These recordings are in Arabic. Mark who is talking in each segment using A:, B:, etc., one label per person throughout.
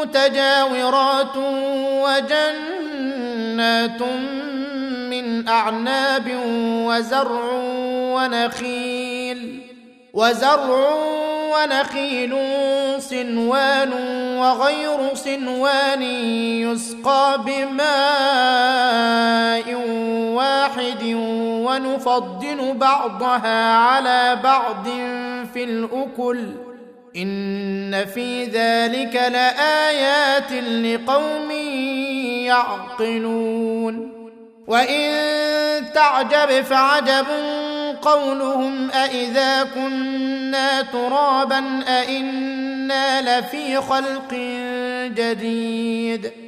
A: متجاورات وجنات من أعناب وزرع ونخيل وزرع ونخيل صنوان وغير صنوان يسقى بماء واحد ونفضل بعضها على بعض في الأكل إن في ذلك لآيات لقوم يعقلون. وإن تعجب فعجب قولهم أإذا كنا ترابا أإنا لفي خلق جديد.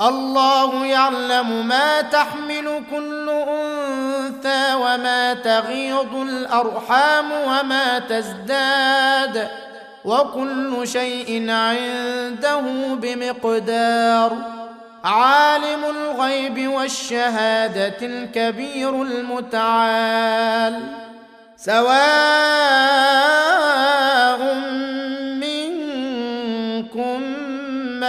A: الله يعلم ما تحمل كل أنثى وما تغيض الأرحام وما تزداد وكل شيء عنده بمقدار. عالم الغيب والشهادة الكبير المتعال. سواء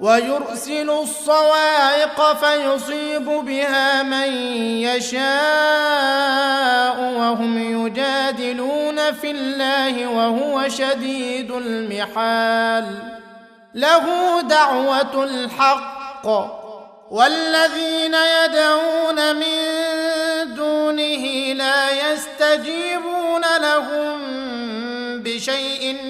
A: ويرسل الصواعق فيصيب بها من يشاء وهم يجادلون في الله وهو شديد المحال. له دعوة الحق. والذين يدعون من دونه لا يستجيبون لهم بشيء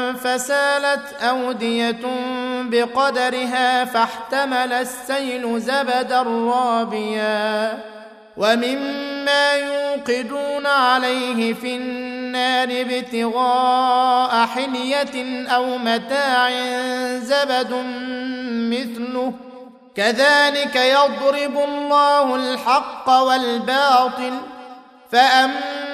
A: فسالت أودية بقدرها فاحتمل السيل زبدا رابيا ومما يوقدون عليه في النار ابتغاء حليه أو متاع زبد مثله. كذلك يضرب الله الحق والباطل فأما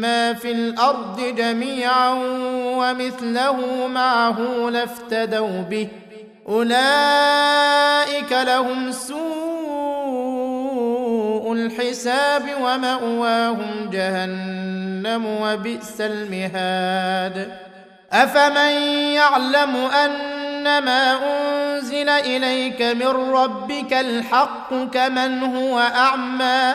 A: ما في الأرض جميعا ومثله معه لافتدوا به. أولئك لهم سوء الحساب ومأواهم جهنم وبئس المهاد. أفمن يعلم أنما أنزل إليك من ربك الحق كمن هو أعمى؟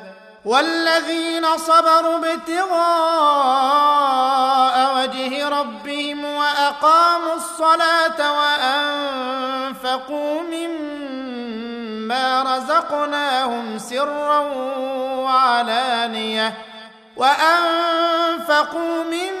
A: والذين صبروا ابتغاء وجه ربهم وأقاموا الصلاة وأنفقوا مما رزقناهم سرا وعلانية وأنفقوا مما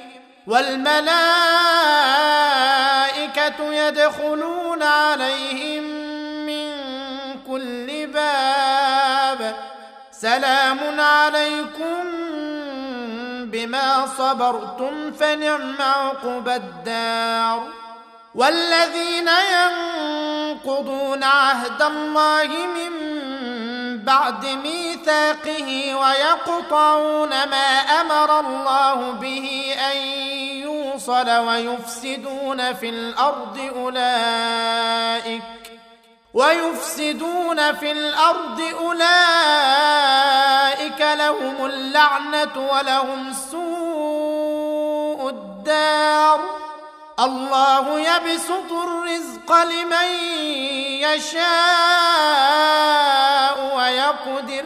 A: والملائكة يدخلون عليهم من كل باب. سلام عليكم بما صبرتم فنعم عقبى الدار. والذين ينقضون عهد الله من بعد ميثاقه ويقطعون ما أمر الله به ان يوصل ويفسدون في الأرض أولئك ويفسدون في الأرض أولئك لهم اللعنة ولهم سوء الدار الله يبسط الرزق لمن يشاء ويقدر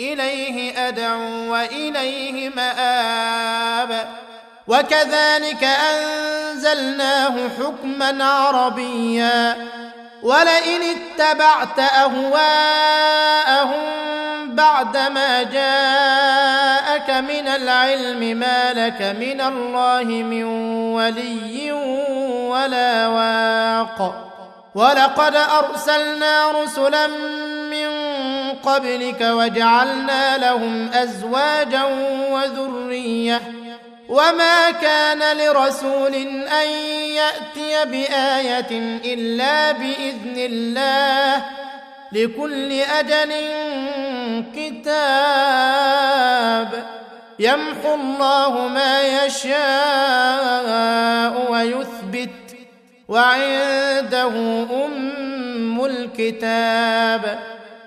A: إليه أدعو وإليه مآب. وكذلك أنزلناه حكما عربيا. ولئن اتبعت أهواءهم بعدما جاءك من العلم ما لك من الله من ولي ولا واق. ولقد أرسلنا رسلا من قبلك وجعلنا لهم أزواجا وذرية. وما كان لرسول أن يأتي بآية إلا بإذن الله. لكل أجل كتاب. يمحو الله ما يشاء ويثبت. وعنده أم الكتاب.